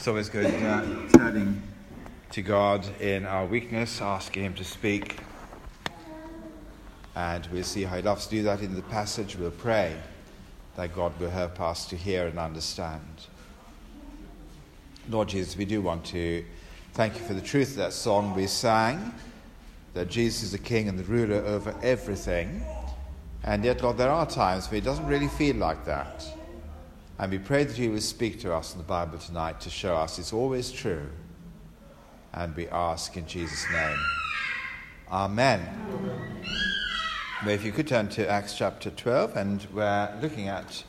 It's always good uh, turning to God in our weakness, asking Him to speak. And we'll see how He loves to do that in the passage. We'll pray that God will help us to hear and understand. Lord Jesus, we do want to thank you for the truth of that song we sang that Jesus is the King and the ruler over everything. And yet, Lord, there are times where it doesn't really feel like that. And we pray that you will speak to us in the Bible tonight to show us it's always true. And we ask in Jesus' name. Amen. Amen. Well, if you could turn to Acts chapter 12, and we're looking at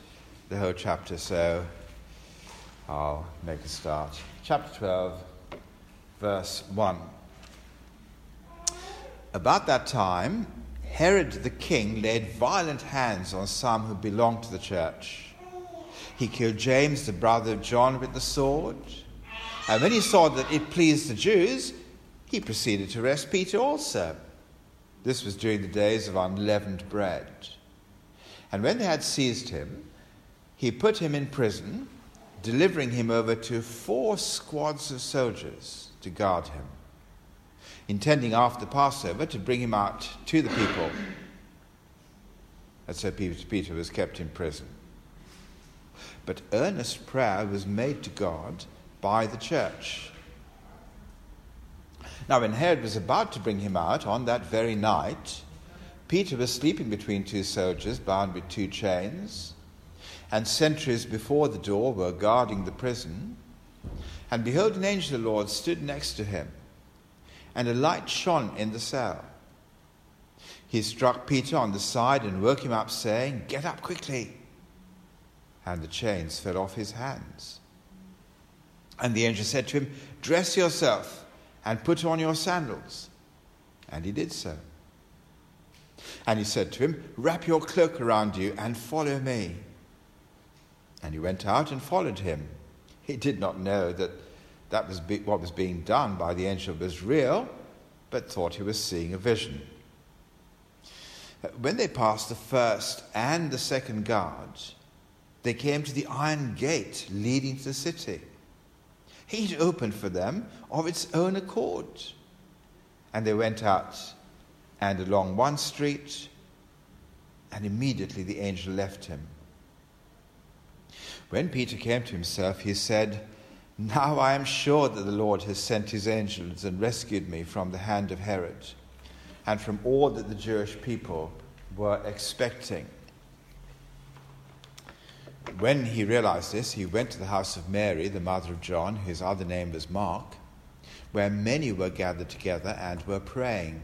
the whole chapter, so I'll make a start. Chapter 12, verse 1. About that time, Herod the king laid violent hands on some who belonged to the church he killed James, the brother of John, with the sword. And when he saw that it pleased the Jews, he proceeded to arrest Peter also. This was during the days of unleavened bread. And when they had seized him, he put him in prison, delivering him over to four squads of soldiers to guard him, intending after Passover to bring him out to the people. And so Peter was kept in prison but earnest prayer was made to God by the church. Now, when Herod was about to bring him out on that very night, Peter was sleeping between two soldiers bound with two chains, and sentries before the door were guarding the prison. And behold, an angel of the Lord stood next to him, and a light shone in the cell. He struck Peter on the side and woke him up, saying, Get up quickly and the chains fell off his hands. And the angel said to him, Dress yourself and put on your sandals. And he did so. And he said to him, Wrap your cloak around you and follow me. And he went out and followed him. He did not know that that was be- what was being done by the angel was real, but thought he was seeing a vision. When they passed the first and the second guards, they came to the iron gate leading to the city. He'd opened for them of its own accord. And they went out and along one street, and immediately the angel left him. When Peter came to himself, he said, Now I am sure that the Lord has sent his angels and rescued me from the hand of Herod and from all that the Jewish people were expecting. When he realized this, he went to the house of Mary, the mother of John, whose other name was Mark, where many were gathered together and were praying.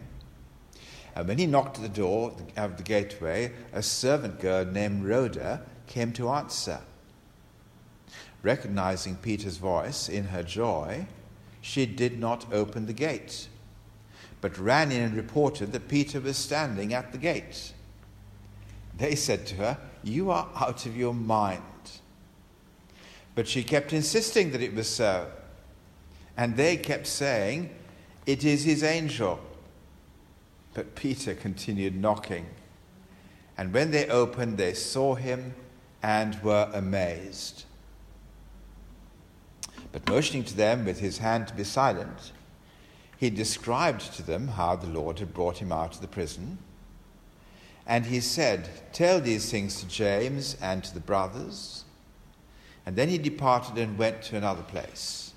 And when he knocked at the door of the gateway, a servant girl named Rhoda came to answer. Recognizing Peter's voice in her joy, she did not open the gate, but ran in and reported that Peter was standing at the gate. They said to her, You are out of your mind. But she kept insisting that it was so. And they kept saying, It is his angel. But Peter continued knocking. And when they opened, they saw him and were amazed. But motioning to them with his hand to be silent, he described to them how the Lord had brought him out of the prison and he said, Tell these things to James and to the brothers. And then he departed and went to another place.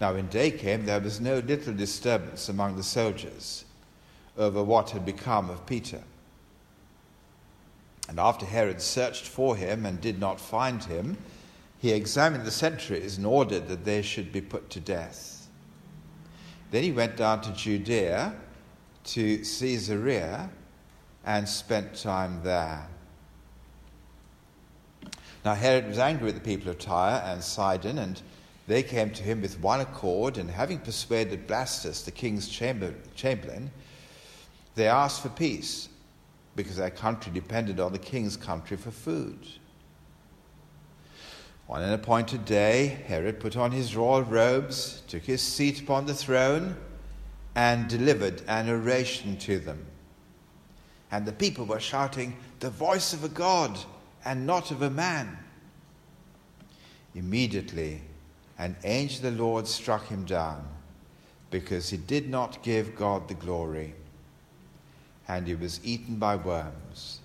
Now, when day came, there was no little disturbance among the soldiers over what had become of Peter. And after Herod searched for him and did not find him, he examined the sentries and ordered that they should be put to death. Then he went down to Judea, to Caesarea and spent time there. Now, Herod was angry with the people of Tyre and Sidon, and they came to him with one accord, and having persuaded Blastus, the king's chamber, chamberlain, they asked for peace, because their country depended on the king's country for food. On an appointed day, Herod put on his royal robes, took his seat upon the throne, and delivered an oration to them and the people were shouting, The voice of a God and not of a man. Immediately, an angel of the Lord struck him down because he did not give God the glory, and he was eaten by worms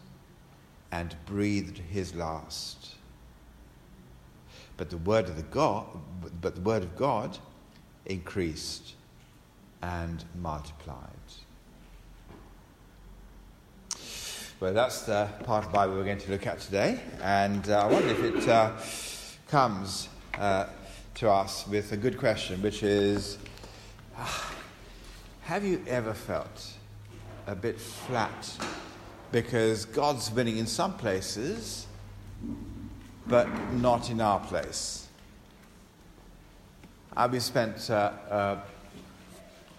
and breathed his last. But the word of the God, but the word of God increased and multiplied. Well, that's the part of the Bible we're going to look at today, and uh, I wonder if it uh, comes uh, to us with a good question, which is ah, Have you ever felt a bit flat because God's winning in some places, but not in our place? Uh, we spent uh, a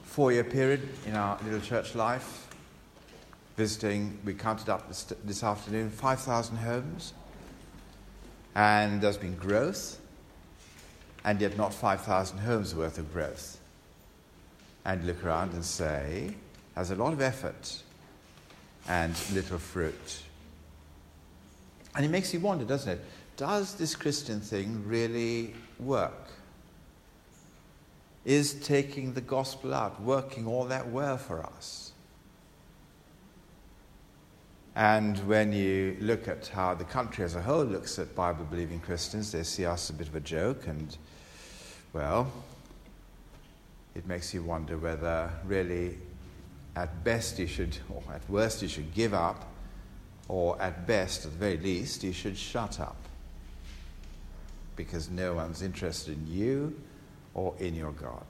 four year period in our little church life visiting, we counted up this, this afternoon, 5,000 homes. And there's been growth, and yet not 5,000 homes worth of growth. And look around and say, there's a lot of effort and little fruit. And it makes you wonder, doesn't it? Does this Christian thing really work? Is taking the gospel out working all that well for us? And when you look at how the country as a whole looks at Bible believing Christians, they see us as a bit of a joke, and well, it makes you wonder whether really, at best, you should, or at worst, you should give up, or at best, at the very least, you should shut up. Because no one's interested in you or in your God.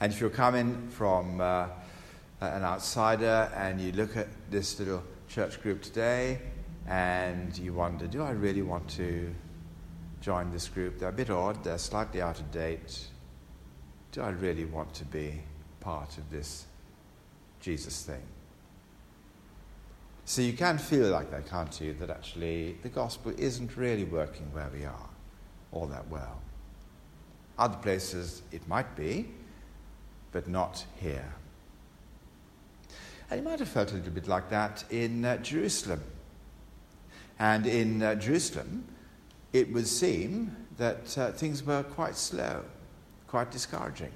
And if you're coming from uh, an outsider and you look at this little church group today and you wonder, do I really want to join this group? They're a bit odd, they're slightly out of date. Do I really want to be part of this Jesus thing? So you can feel like that, can't you? That actually the gospel isn't really working where we are all that well. Other places it might be, but not here. And he might have felt a little bit like that in uh, Jerusalem. And in uh, Jerusalem, it would seem that uh, things were quite slow, quite discouraging.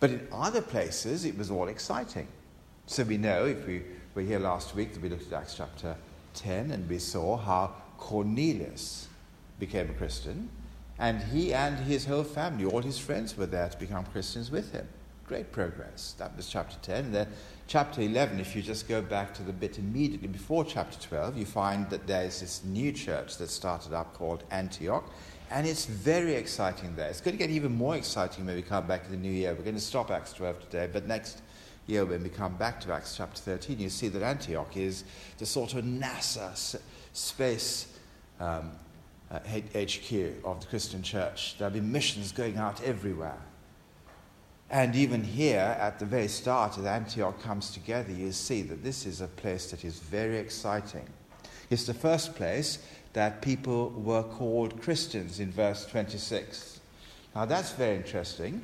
But in other places, it was all exciting. So we know, if we were here last week, that we looked at Acts chapter 10 and we saw how Cornelius became a Christian, and he and his whole family, all his friends, were there to become Christians with him. Great progress. That was chapter 10. And Then chapter 11, if you just go back to the bit immediately before chapter 12, you find that there's this new church that started up called Antioch. And it's very exciting there. It's going to get even more exciting when we come back to the new year. We're going to stop Acts 12 today, but next year, when we come back to Acts chapter 13, you see that Antioch is the sort of NASA space um, uh, HQ of the Christian church. There'll be missions going out everywhere. And even here, at the very start, as Antioch comes together, you see that this is a place that is very exciting. It's the first place that people were called Christians in verse 26. Now, that's very interesting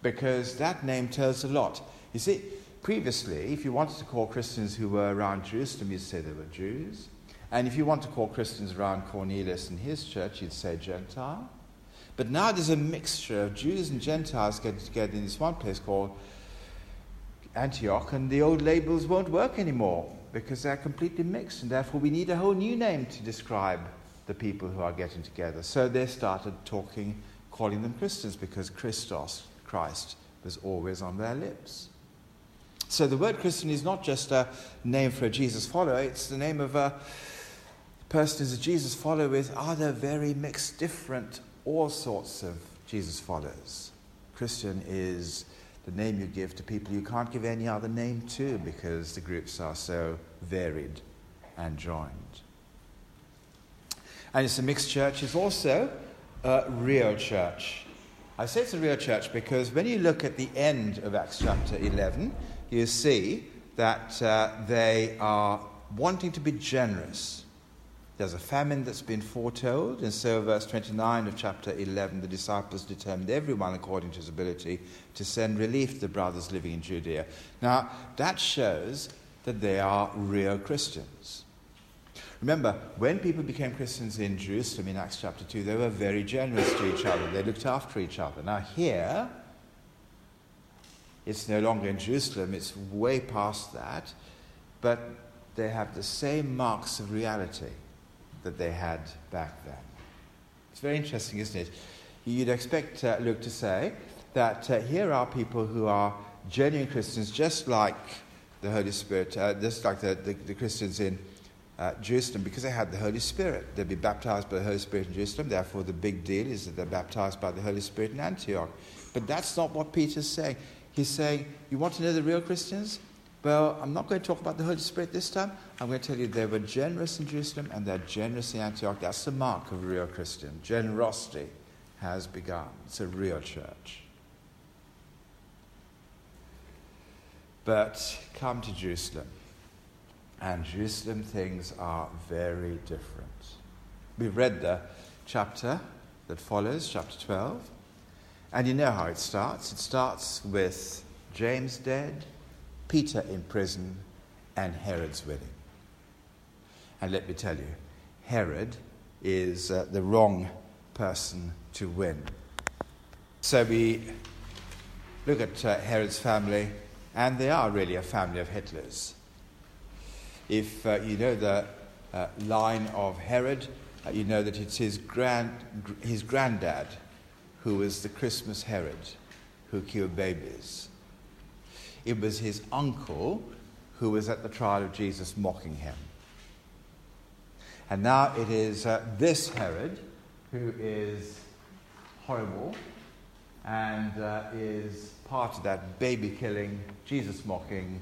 because that name tells a lot. You see, previously, if you wanted to call Christians who were around Jerusalem, you'd say they were Jews. And if you want to call Christians around Cornelius and his church, you'd say Gentile. But now there's a mixture of Jews and Gentiles getting together in this one place called Antioch, and the old labels won't work anymore because they're completely mixed, and therefore we need a whole new name to describe the people who are getting together. So they started talking, calling them Christians because Christos, Christ, was always on their lips. So the word Christian is not just a name for a Jesus follower, it's the name of a person who's a Jesus follower with other very mixed, different all sorts of Jesus followers. Christian is the name you give to people you can't give any other name to because the groups are so varied and joined. And it's a mixed church, it's also a real church. I say it's a real church because when you look at the end of Acts chapter 11, you see that uh, they are wanting to be generous there's a famine that's been foretold, and so, verse 29 of chapter 11, the disciples determined everyone according to his ability to send relief to the brothers living in Judea. Now, that shows that they are real Christians. Remember, when people became Christians in Jerusalem in Acts chapter 2, they were very generous to each other. They looked after each other. Now, here, it's no longer in Jerusalem, it's way past that, but they have the same marks of reality that they had back then. It's very interesting, isn't it? You'd expect uh, Luke to say that uh, here are people who are genuine Christians, just like the Holy Spirit, uh, just like the, the, the Christians in uh, Jerusalem, because they had the Holy Spirit. They'd be baptized by the Holy Spirit in Jerusalem, therefore, the big deal is that they're baptized by the Holy Spirit in Antioch. But that's not what Peter's saying. He's saying, You want to know the real Christians? Well, I'm not going to talk about the Holy Spirit this time. I'm going to tell you they were generous in Jerusalem and they're generous in Antioch. That's the mark of a real Christian. Generosity has begun. It's a real church. But come to Jerusalem, and Jerusalem things are very different. We've read the chapter that follows, chapter 12, and you know how it starts. It starts with James dead, Peter in prison, and Herod's wedding. And let me tell you, Herod is uh, the wrong person to win. So we look at uh, Herod's family, and they are really a family of Hitlers. If uh, you know the uh, line of Herod, uh, you know that it's his, grand, his granddad who was the Christmas Herod who killed babies. It was his uncle who was at the trial of Jesus mocking him. And now it is uh, this Herod who is horrible and uh, is part of that baby killing, Jesus mocking,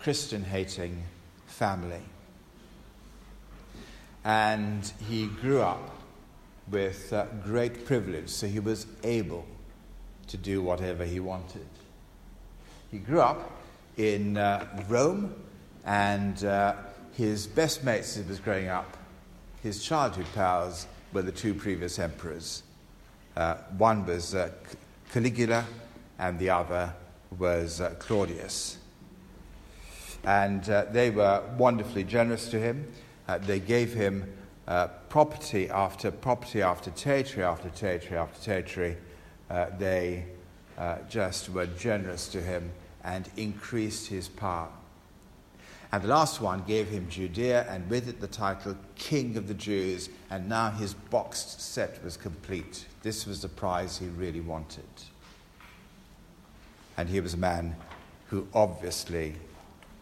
Christian hating family. And he grew up with uh, great privilege, so he was able to do whatever he wanted. He grew up in uh, Rome, and uh, his best mates as he was growing up, his childhood pals, were the two previous emperors. Uh, one was uh, Caligula, and the other was uh, Claudius. And uh, they were wonderfully generous to him. They gave him property after property after territory after territory after territory. they just were generous to him and increased his power. And the last one gave him Judea, and with it the title King of the Jews, and now his boxed set was complete. This was the prize he really wanted. And he was a man who obviously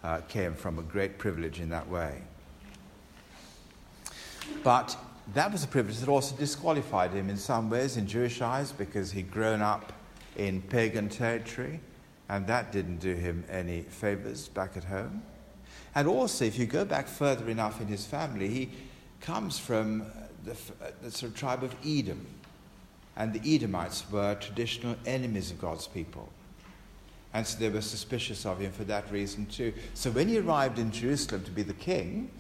uh, came from a great privilege in that way. But that was a privilege that also disqualified him in some ways in Jewish eyes because he'd grown up in pagan territory, and that didn't do him any favors back at home. And also, if you go back further enough in his family, he comes from the, uh, the sort of tribe of Edom. And the Edomites were traditional enemies of God's people. And so they were suspicious of him for that reason too. So when he arrived in Jerusalem to be the king,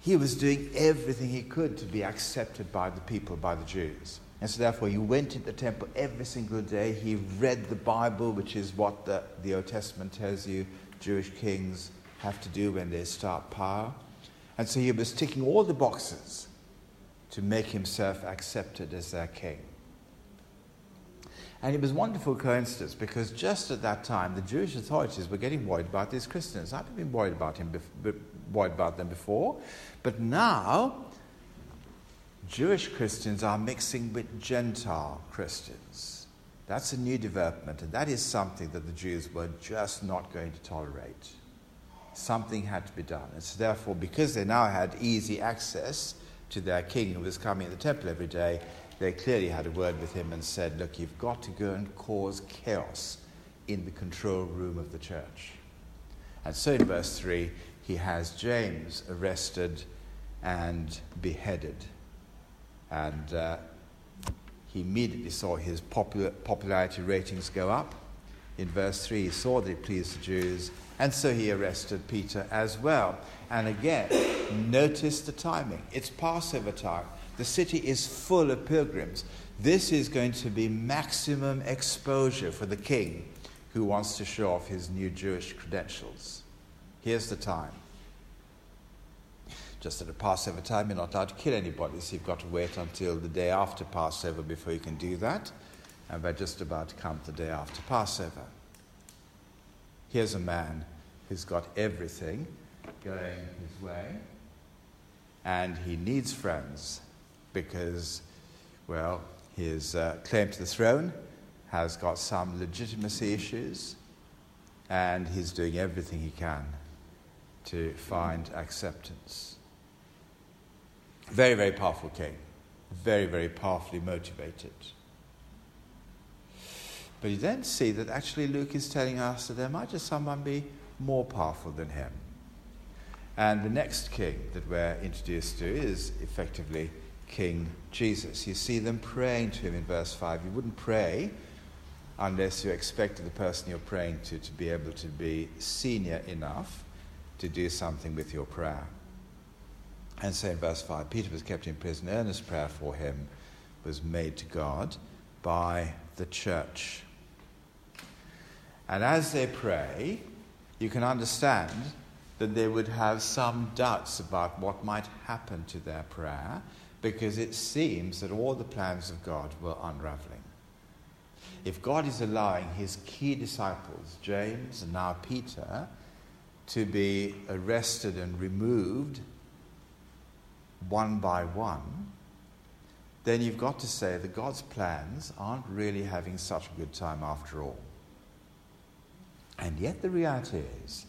he was doing everything he could to be accepted by the people, by the Jews. And so therefore he went into the temple every single day. He read the Bible, which is what the, the Old Testament tells you Jewish kings have to do when they start power. And so he was ticking all the boxes to make himself accepted as their king. And it was a wonderful coincidence because just at that time, the Jewish authorities were getting worried about these Christians. I've been worried about, him worried about them before, but now Jewish Christians are mixing with Gentile Christians. That's a new development, and that is something that the Jews were just not going to tolerate something had to be done. And so, therefore, because they now had easy access to their king who was coming to the temple every day, they clearly had a word with him and said, Look, you've got to go and cause chaos in the control room of the church. And so, in verse 3, he has James arrested and beheaded. And uh, he immediately saw his popular, popularity ratings go up. In verse 3, he saw that it pleased the Jews and so he arrested Peter as well. And again, notice the timing. It's Passover time. The city is full of pilgrims. This is going to be maximum exposure for the king who wants to show off his new Jewish credentials. Here's the time. Just at a Passover time, you're not allowed to kill anybody, so you've got to wait until the day after Passover before you can do that. And we're just about to come the day after Passover. Here's a man who's got everything going his way, and he needs friends because, well, his uh, claim to the throne has got some legitimacy issues, and he's doing everything he can to find acceptance. Very, very powerful king, very, very powerfully motivated. But you then see that actually Luke is telling us that there might just someone be more powerful than him. And the next king that we're introduced to is effectively King Jesus. You see them praying to him in verse 5. You wouldn't pray unless you expected the person you're praying to to be able to be senior enough to do something with your prayer. And so in verse 5, Peter was kept in prison. Earnest prayer for him was made to God by the church. And as they pray, you can understand that they would have some doubts about what might happen to their prayer because it seems that all the plans of God were unraveling. If God is allowing his key disciples, James and now Peter, to be arrested and removed one by one, then you've got to say that God's plans aren't really having such a good time after all. And yet the reality is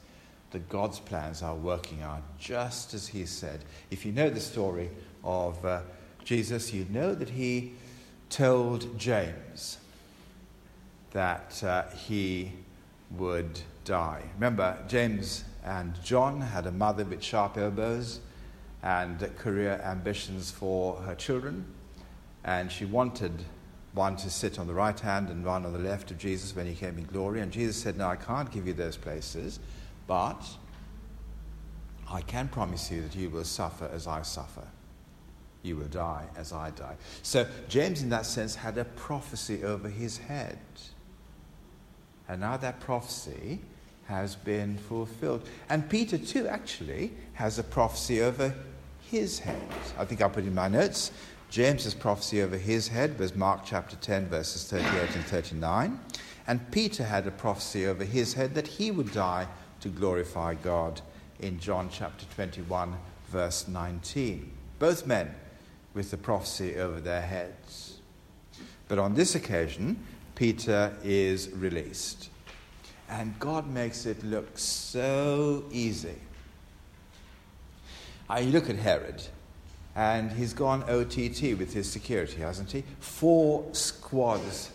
that God's plans are working out just as He said. If you know the story of uh, Jesus, you know that He told James that uh, he would die. Remember, James and John had a mother with sharp elbows and career ambitions for her children, and she wanted one to sit on the right hand and one on the left of Jesus when he came in glory. And Jesus said, No, I can't give you those places, but I can promise you that you will suffer as I suffer. You will die as I die. So, James, in that sense, had a prophecy over his head. And now that prophecy has been fulfilled. And Peter, too, actually, has a prophecy over his head. I think I'll put in my notes James's prophecy over his head was Mark chapter 10, verses 38 and 39. And Peter had a prophecy over his head that he would die to glorify God in John chapter 21, verse 19. Both men with the prophecy over their heads. But on this occasion, Peter is released. And God makes it look so easy. I look at Herod and he's gone OTT with his security, hasn't he? Four squads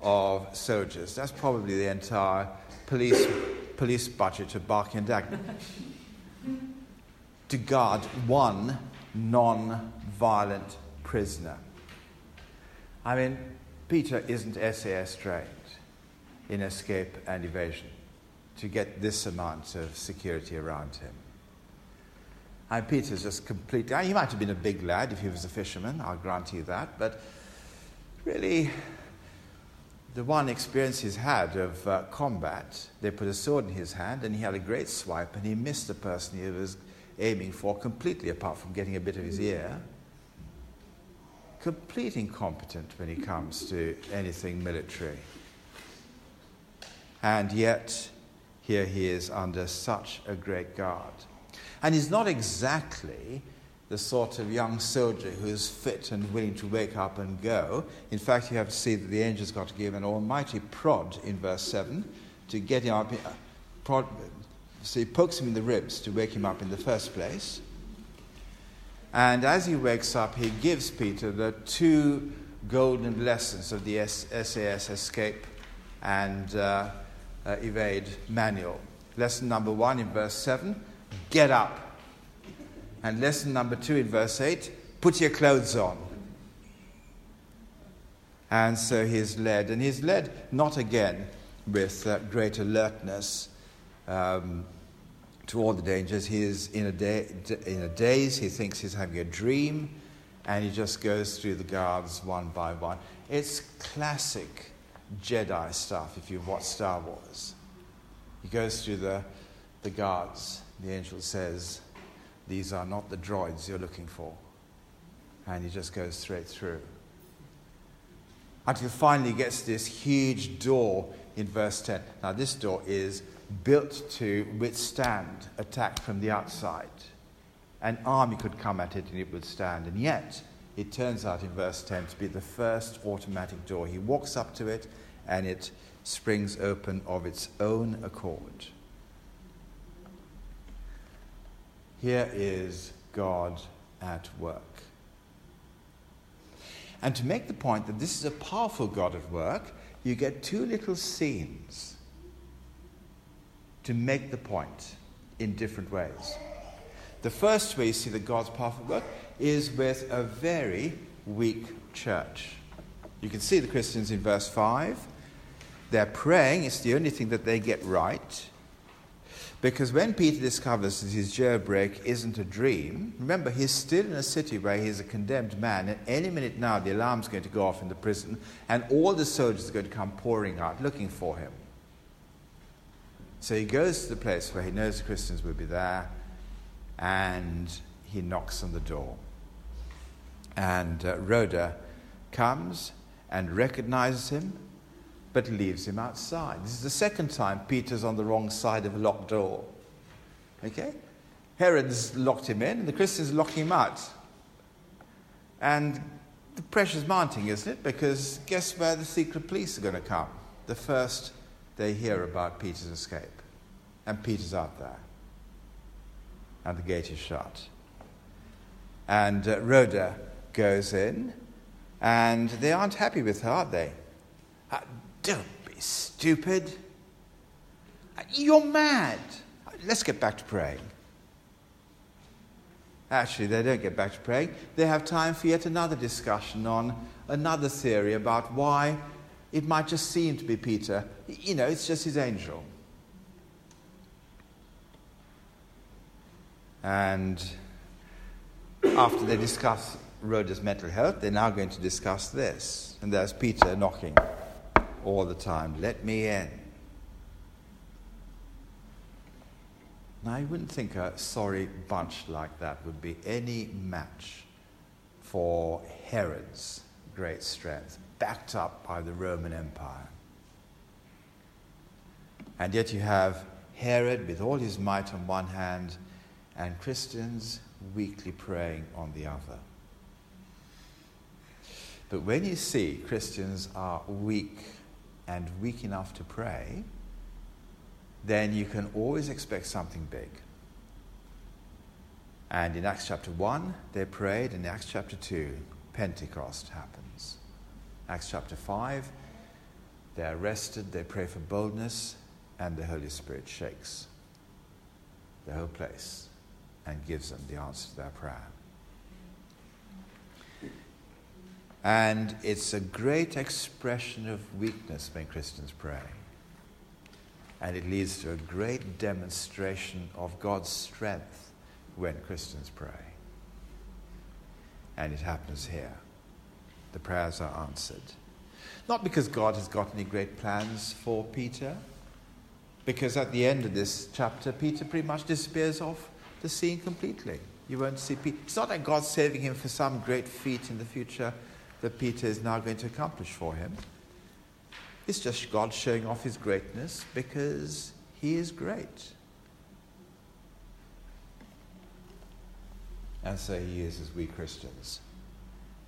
of soldiers. That's probably the entire police, police budget of Dagenham. to guard one non violent prisoner. I mean, Peter isn't SAS trained in escape and evasion to get this amount of security around him. And Peter's just completely, he might have been a big lad if he was a fisherman, I'll grant you that, but really, the one experience he's had of uh, combat, they put a sword in his hand and he had a great swipe and he missed the person he was aiming for completely, apart from getting a bit of his ear. Complete incompetent when he comes to anything military. And yet, here he is under such a great guard. And he's not exactly the sort of young soldier who's fit and willing to wake up and go. In fact, you have to see that the angel's got to give an almighty prod in verse 7 to get him up. Uh, prod, so he pokes him in the ribs to wake him up in the first place. And as he wakes up, he gives Peter the two golden lessons of the SAS escape and uh, uh, evade manual. Lesson number one in verse 7 get up. And lesson number two in verse 8 put your clothes on. And so he's led, and he's led not again with uh, great alertness um, to all the dangers. He is in a, day, in a daze, he thinks he's having a dream, and he just goes through the guards one by one. It's classic Jedi stuff if you've watched Star Wars. He goes through the, the guards the angel says, these are not the droids you're looking for. And he just goes straight through. Until finally gets this huge door in verse 10. Now, this door is built to withstand attack from the outside. An army could come at it and it would stand. And yet, it turns out in verse 10 to be the first automatic door. He walks up to it and it springs open of its own accord. Here is God at work. And to make the point that this is a powerful God at work, you get two little scenes to make the point in different ways. The first way you see that God's powerful work is with a very weak church. You can see the Christians in verse 5. They're praying, it's the only thing that they get right. Because when Peter discovers that his jailbreak isn't a dream, remember, he's still in a city where he's a condemned man, and any minute now the alarm's going to go off in the prison, and all the soldiers are going to come pouring out looking for him. So he goes to the place where he knows the Christians will be there, and he knocks on the door. And uh, Rhoda comes and recognizes him but leaves him outside. This is the second time Peter's on the wrong side of a locked door. Okay? Herod's locked him in, and the Christians lock him out. And the pressure's mounting, isn't it? Because guess where the secret police are going to come? The first they hear about Peter's escape. And Peter's out there. And the gate is shut. And uh, Rhoda goes in, and they aren't happy with her, are they? Uh, don't be stupid. You're mad. Let's get back to praying. Actually, they don't get back to praying. They have time for yet another discussion on another theory about why it might just seem to be Peter. You know, it's just his angel. And after they discuss Rhoda's mental health, they're now going to discuss this. And there's Peter knocking all the time. Let me in. Now, I wouldn't think a sorry bunch like that would be any match for Herod's great strength, backed up by the Roman Empire. And yet you have Herod with all his might on one hand, and Christians weakly praying on the other. But when you see Christians are weak and weak enough to pray, then you can always expect something big. And in Acts chapter 1, they prayed. In Acts chapter 2, Pentecost happens. Acts chapter 5, they're arrested, they pray for boldness, and the Holy Spirit shakes the whole place and gives them the answer to their prayer. And it's a great expression of weakness when Christians pray. And it leads to a great demonstration of God's strength when Christians pray. And it happens here. The prayers are answered. Not because God has got any great plans for Peter, because at the end of this chapter, Peter pretty much disappears off the scene completely. You won't see Peter. It's not that God's saving him for some great feat in the future that Peter is now going to accomplish for him. It's just God showing off his greatness because he is great. And so he uses we Christians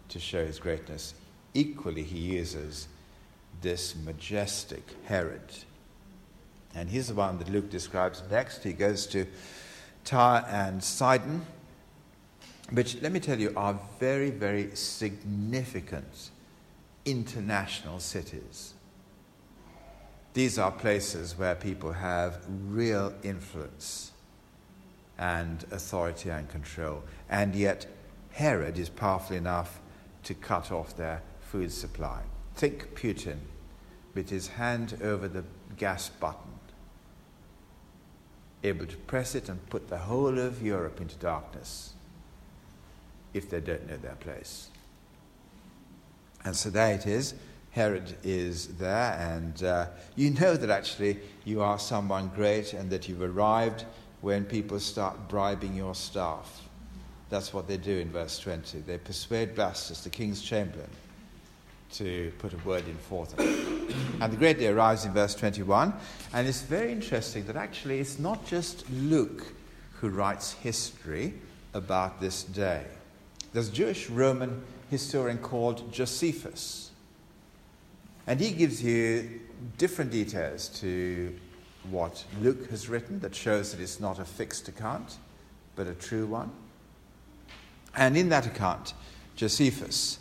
to show his greatness. Equally, he uses this majestic Herod. And he's the one that Luke describes next. He goes to Tyre and Sidon which, let me tell you, are very, very significant international cities. These are places where people have real influence and authority and control. And yet, Herod is powerful enough to cut off their food supply. Think Putin with his hand over the gas button, able to press it and put the whole of Europe into darkness if they don't know their place. And so there it is. Herod is there, and uh, you know that actually you are someone great and that you've arrived when people start bribing your staff. That's what they do in verse 20. They persuade Blastus, the king's chamberlain, to put a word in for them. and the great day arrives in verse 21. And it's very interesting that actually it's not just Luke who writes history about this day. There's a Jewish Roman historian called Josephus. And he gives you different details to what Luke has written that shows that it's not a fixed account, but a true one. And in that account, Josephus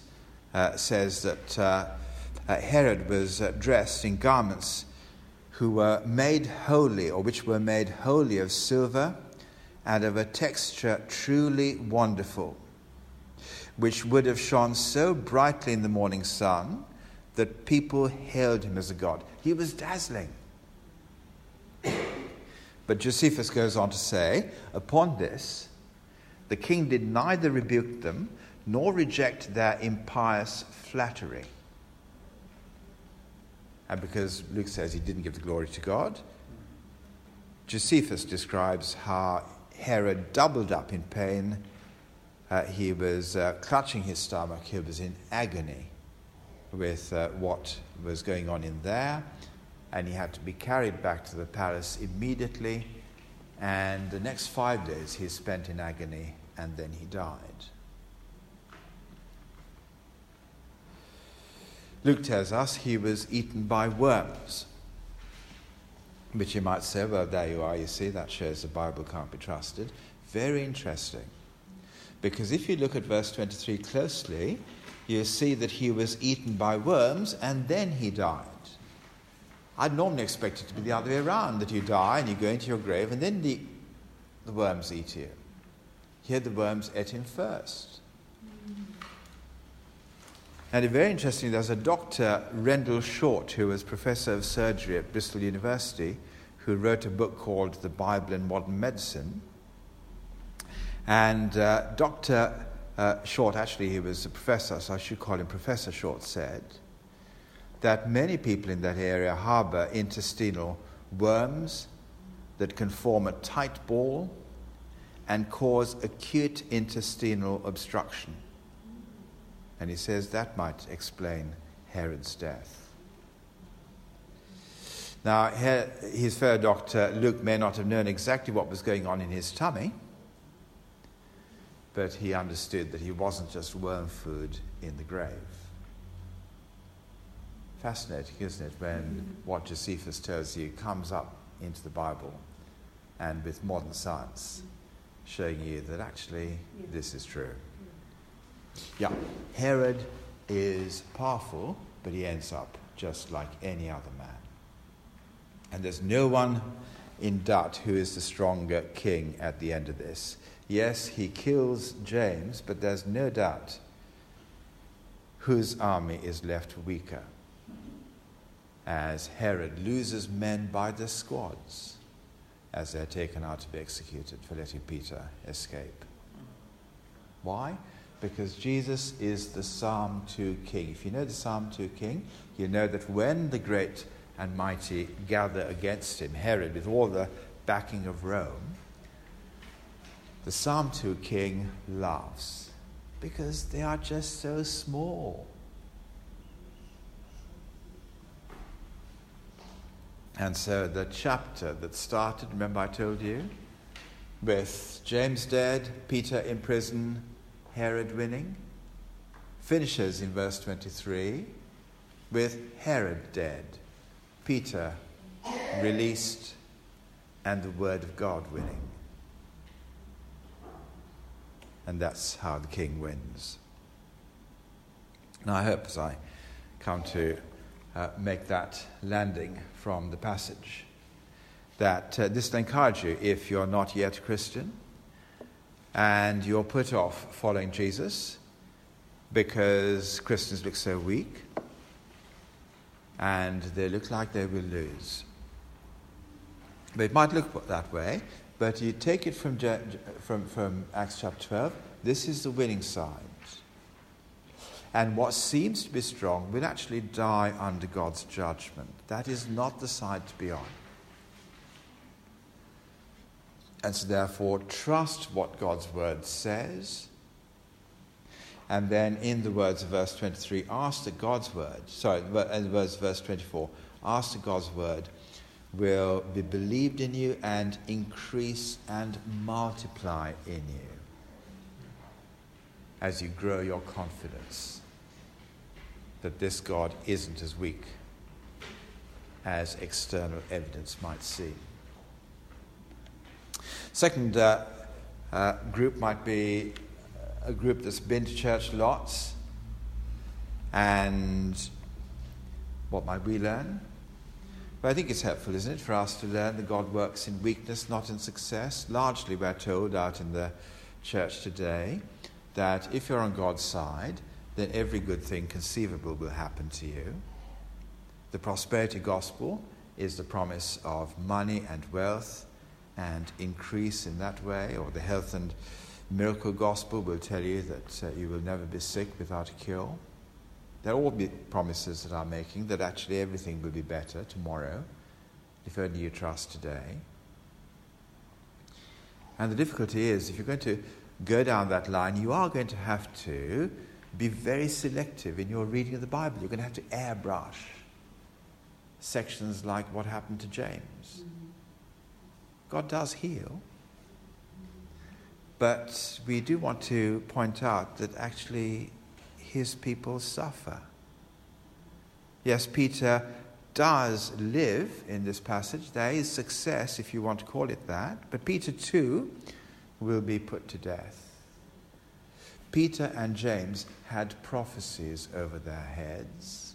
uh, says that uh, uh, Herod was uh, dressed in garments who were made holy, or which were made holy of silver and of a texture truly wonderful, which would have shone so brightly in the morning sun that people hailed him as a god. He was dazzling. But Josephus goes on to say, upon this, the king did neither rebuke them nor reject their impious flattery. And because Luke says he didn't give the glory to God, Josephus describes how Herod doubled up in pain. Uh, he was uh, clutching his stomach, he was in agony with uh, what was going on in there, and he had to be carried back to the palace immediately. And the next five days he spent in agony, and then he died. Luke tells us he was eaten by worms. Which you might say, well, there you are, you see, that shows the Bible can't be trusted. Very interesting. Because if you look at verse 23 closely, you see that he was eaten by worms and then he died. I'd normally expect it to be the other way around that you die and you go into your grave and then the, the worms eat you. Here the worms ate him first. And very interestingly, there's a Dr. Rendle Short, who was professor of surgery at Bristol University, who wrote a book called The Bible in Modern Medicine. And uh, Dr. Uh, Short, actually, he was a professor, so I should call him Professor Short, said that many people in that area harbor intestinal worms that can form a tight ball and cause acute intestinal obstruction. And he says that might explain Herod's death. Now, his fellow doctor Luke may not have known exactly what was going on in his tummy but he understood that he wasn't just worm food in the grave. Fascinating, isn't it, when mm-hmm. what Josephus tells you comes up into the Bible and with modern science showing you that actually yeah. this is true. Yeah, Herod is powerful, but he ends up just like any other man. And there's no one in doubt who is the stronger king at the end of this. Yes, he kills James, but there's no doubt whose army is left weaker as Herod loses men by the squads as they're taken out to be executed for letting Peter escape. Why? Because Jesus is the Psalm 2 king. If you know the Psalm 2 king, you know that when the great and mighty gather against him, Herod, with all the backing of Rome, the Psalm 2 king laughs because they are just so small. And so the chapter that started, remember I told you, with James dead, Peter in prison, Herod winning, finishes in verse 23 with Herod dead, Peter released, and the word of God winning. And that's how the king wins. Now, I hope as I come to uh, make that landing from the passage that uh, this will encourage you if you're not yet a Christian and you're put off following Jesus because Christians look so weak and they look like they will lose. It might look that way but you take it from, from, from Acts chapter 12, this is the winning side. And what seems to be strong will actually die under God's judgment. That is not the side to be on. And so, therefore, trust what God's word says. And then, in the words of verse 23, ask that God's word, sorry, in of verse 24, ask that God's word will be believed in you and increase and multiply in you as you grow your confidence that this God isn't as weak as external evidence might seem. Second uh, uh, group might be a group that's been to church lots. And what might we learn? But I think it's helpful, isn't it, for us to learn that God works in weakness, not in success. Largely, we're told out in the church today that if you're on God's side, then every good thing conceivable will happen to you. The prosperity gospel is the promise of money and wealth and increase in that way, or the health and miracle gospel will tell you that uh, you will never be sick without a cure. There are all promises that I'm making that actually everything will be better tomorrow if only you trust today. And the difficulty is, if you're going to go down that line, you are going to have to be very selective in your reading of the Bible. You're going to have to airbrush sections like what happened to James. God does heal. But we do want to point out that actually his people suffer. Yes, Peter does live in this passage. There is success, if you want to call it that. But Peter, too, will be put to death. Peter and James had prophecies over their heads,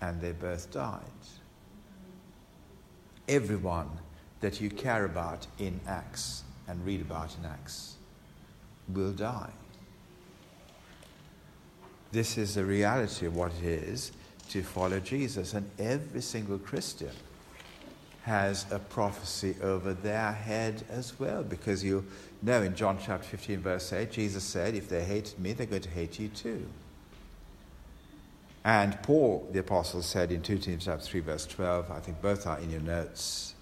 and they both died. Everyone that you care about in Acts and read about in Acts will die. This is the reality of what it is to follow Jesus, and every single Christian has a prophecy over their head as well, because you know in John chapter 15, verse 8, Jesus said, If they hated me, they're going to hate you too. And Paul, the apostle, said in 2 Timothy chapter 3, verse 12, I think both are in your notes,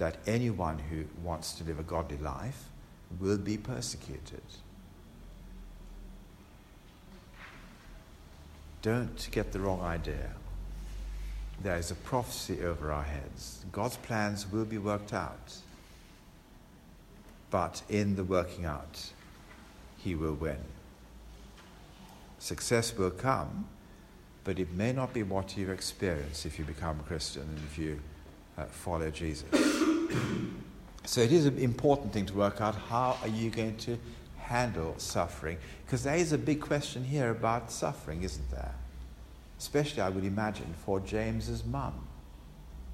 that anyone who wants to live a godly life will be persecuted. Don't get the wrong idea. There is a prophecy over our heads. God's plans will be worked out. But in the working out, He will win. Success will come, but it may not be what you experience if you become a Christian and if you uh, follow Jesus. so it is an important thing to work out how are you going to handle suffering? Because there is a big question here about suffering, isn't there? Especially, I would imagine, for James's mum.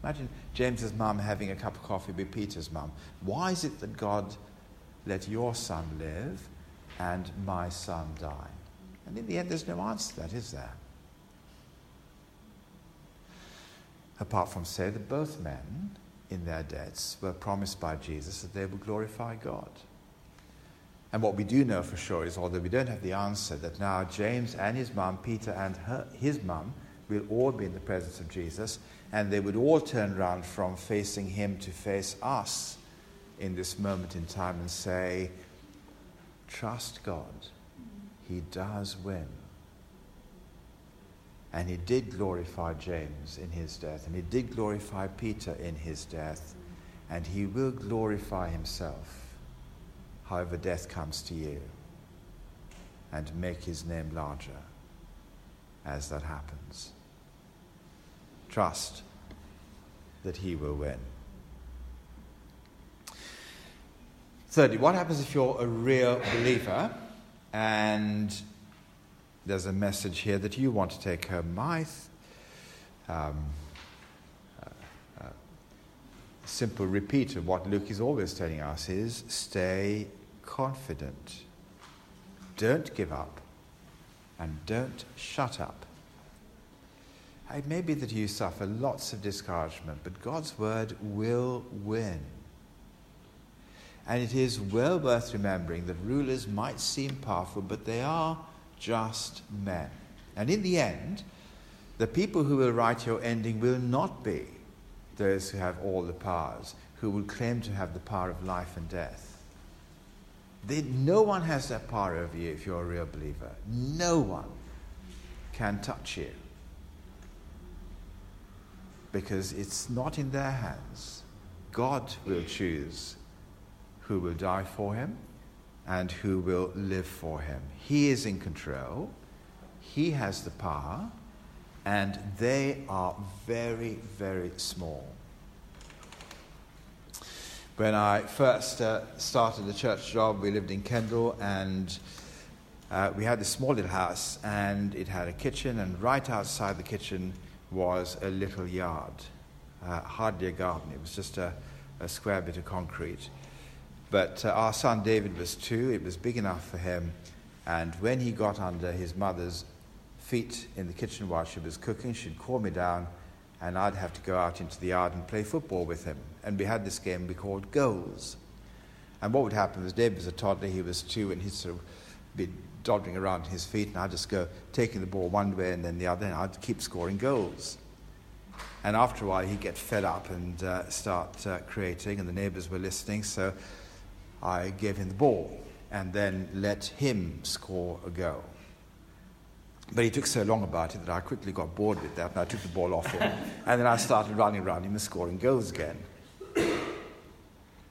Imagine James's mum having a cup of coffee with Peter's mum. Why is it that God let your son live and my son die? And in the end, there's no answer to that, is there? Apart from say that both men, in their deaths, were promised by Jesus that they would glorify God. And what we do know for sure is, although we don't have the answer, that now James and his mum, Peter and her, his mum, will all be in the presence of Jesus, and they would all turn around from facing him to face us in this moment in time and say, Trust God. He does win. And he did glorify James in his death, and he did glorify Peter in his death, and he will glorify himself however death comes to you, and make his name larger as that happens. Trust that he will win. Thirdly, what happens if you're a real believer and there's a message here that you want to take home? My um, simple repeat of what Luke is always telling us is stay confident. Don't give up and don't shut up. It may be that you suffer lots of discouragement, but God's word will win. And it is well worth remembering that rulers might seem powerful, but they are just men. And in the end, the people who will write your ending will not be those who have all the powers. who will claim to have the power of life and death. They, no one has that power over you if you're a real believer. No one can touch you because it's not in their hands. God will choose who will die for him and who will live for him. He is in control, he has the power, and they are very, very small. When I first uh, started the church job, we lived in Kendal and uh, we had this small little house and it had a kitchen, and right outside the kitchen was a little yard, uh, hardly a garden. It was just a, a square bit of concrete. But uh, our son David was two, it was big enough for him. And when he got under his mother's feet in the kitchen while she was cooking, she'd call me down and I'd have to go out into the yard and play football with him. And we had this game we called goals. And what would happen was David was a toddler, he was two, and he'd sort of be dodging around his feet, and I'd just go taking the ball one way and then the other, and I'd keep scoring goals. And after a while, he'd get fed up and uh, start uh, creating, and the neighbors were listening, so I gave him the ball and then let him score a goal. But he took so long about it that I quickly got bored with that and I took the ball off him. and then I started running around him and scoring goals again.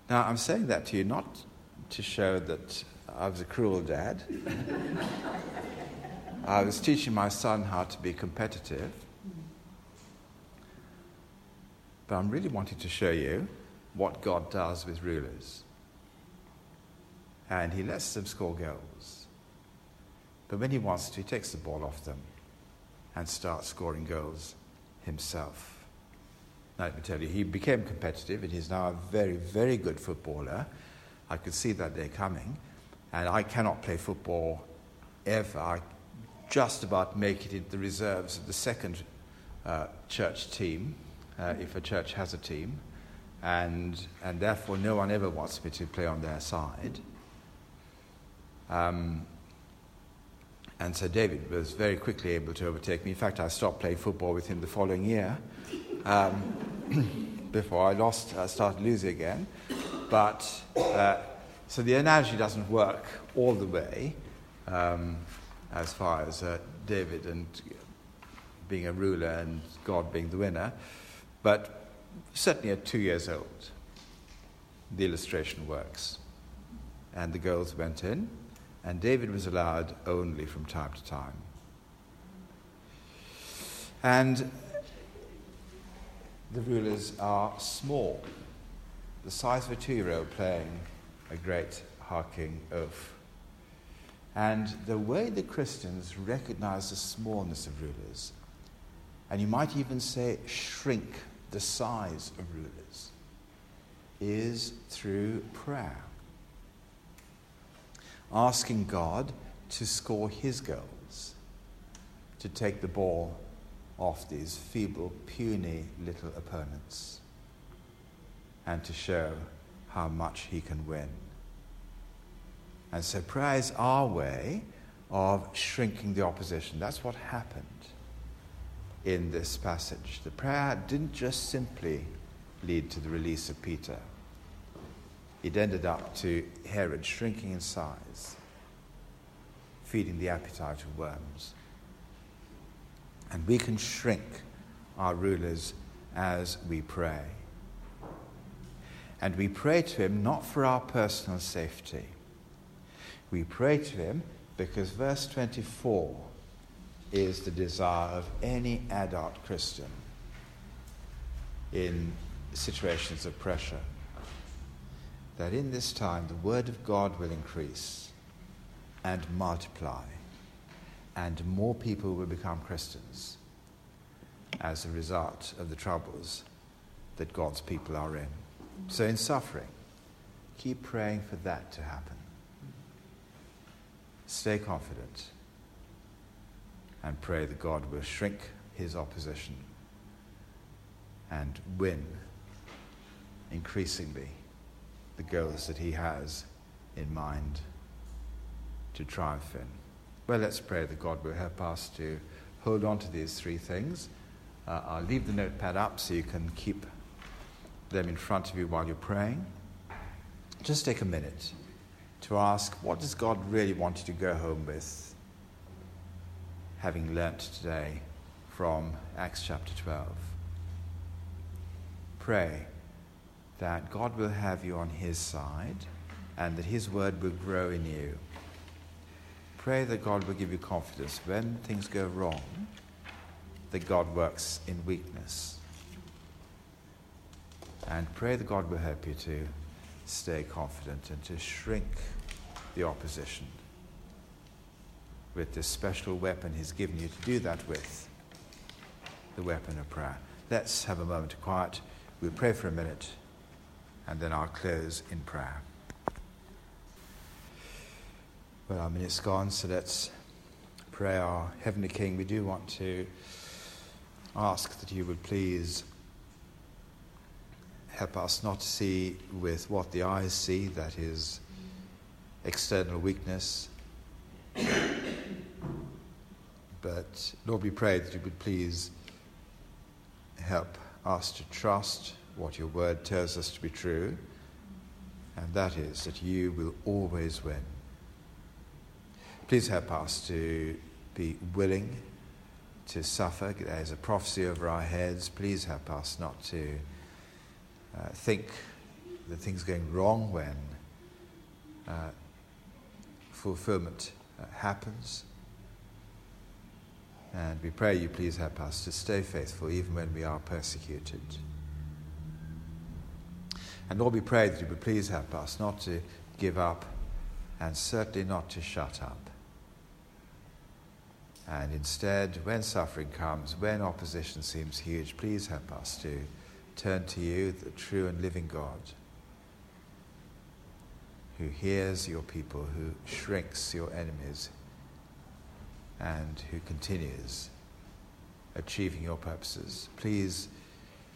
Now, I'm saying that to you not to show that I was a cruel dad. I was teaching my son how to be competitive. But I'm really wanting to show you what God does with rulers. And He lets them score goals. But when he wants to, he takes the ball off them and starts scoring goals himself. Now, let me tell you, he became competitive and he's now a very, very good footballer. I could see that day coming. And I cannot play football ever. I just about make it into the reserves of the second uh, church team, uh, if a church has a team. And, and therefore, no one ever wants me to play on their side. Um, and so David was very quickly able to overtake me. In fact, I stopped playing football with him the following year um, before I lost, I started losing again. But uh, so the analogy doesn't work all the way um, as far as uh, David and being a ruler and God being the winner. But certainly at two years old, the illustration works. And the girls went in and David was allowed only from time to time. And the rulers are small, the size of a two year old playing a great harking oaf. And the way the Christians recognize the smallness of rulers, and you might even say shrink the size of rulers, is through prayer asking God to score his goals, to take the ball off these feeble, puny little opponents, and to show how much he can win. And so prayer is our way of shrinking the opposition. That's what happened in this passage. The prayer didn't just simply lead to the release of Peter it ended up to Herod shrinking in size, feeding the appetite of worms. And we can shrink our rulers as we pray. And we pray to him not for our personal safety. We pray to him because verse 24 is the desire of any adult Christian in situations of pressure that in this time the Word of God will increase and multiply, and more people will become Christians as a result of the troubles that God's people are in. So, in suffering, keep praying for that to happen. Stay confident and pray that God will shrink his opposition and win increasingly the goals that he has in mind to triumph in. Well, let's pray that God will help us to hold on to these three things. Uh, I'll leave the notepad up so you can keep them in front of you while you're praying. Just take a minute to ask what does God really want you to go home with, having learnt today from Acts chapter 12. Pray that God will have you on His side and that His word will grow in you. Pray that God will give you confidence when things go wrong, that God works in weakness. And pray that God will help you to stay confident and to shrink the opposition with this special weapon He's given you to do that with the weapon of prayer. Let's have a moment of quiet. We'll pray for a minute and then I'll close in prayer. Well, our minute's gone, so let's pray our Heavenly King. We do want to ask that you would please help us not to see with what the eyes see, that is external weakness. But Lord, we pray that you would please help us to trust what your word tells us to be true, and that is that you will always win. Please help us to be willing to suffer. There's a prophecy over our heads. Please help us not to uh, think that things are going wrong when uh, fulfillment uh, happens. And we pray you please help us to stay faithful even when we are persecuted. And Lord, we pray that you would please help us not to give up and certainly not to shut up. And instead, when suffering comes, when opposition seems huge, please help us to turn to you, the true and living God, who hears your people, who shrinks your enemies, and who continues achieving your purposes. Please,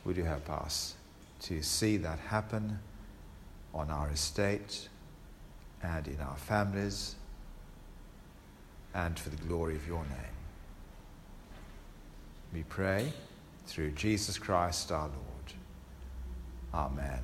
would you help us to see that happen on our estate and in our families and for the glory of your name. We pray through Jesus Christ our Lord. Amen.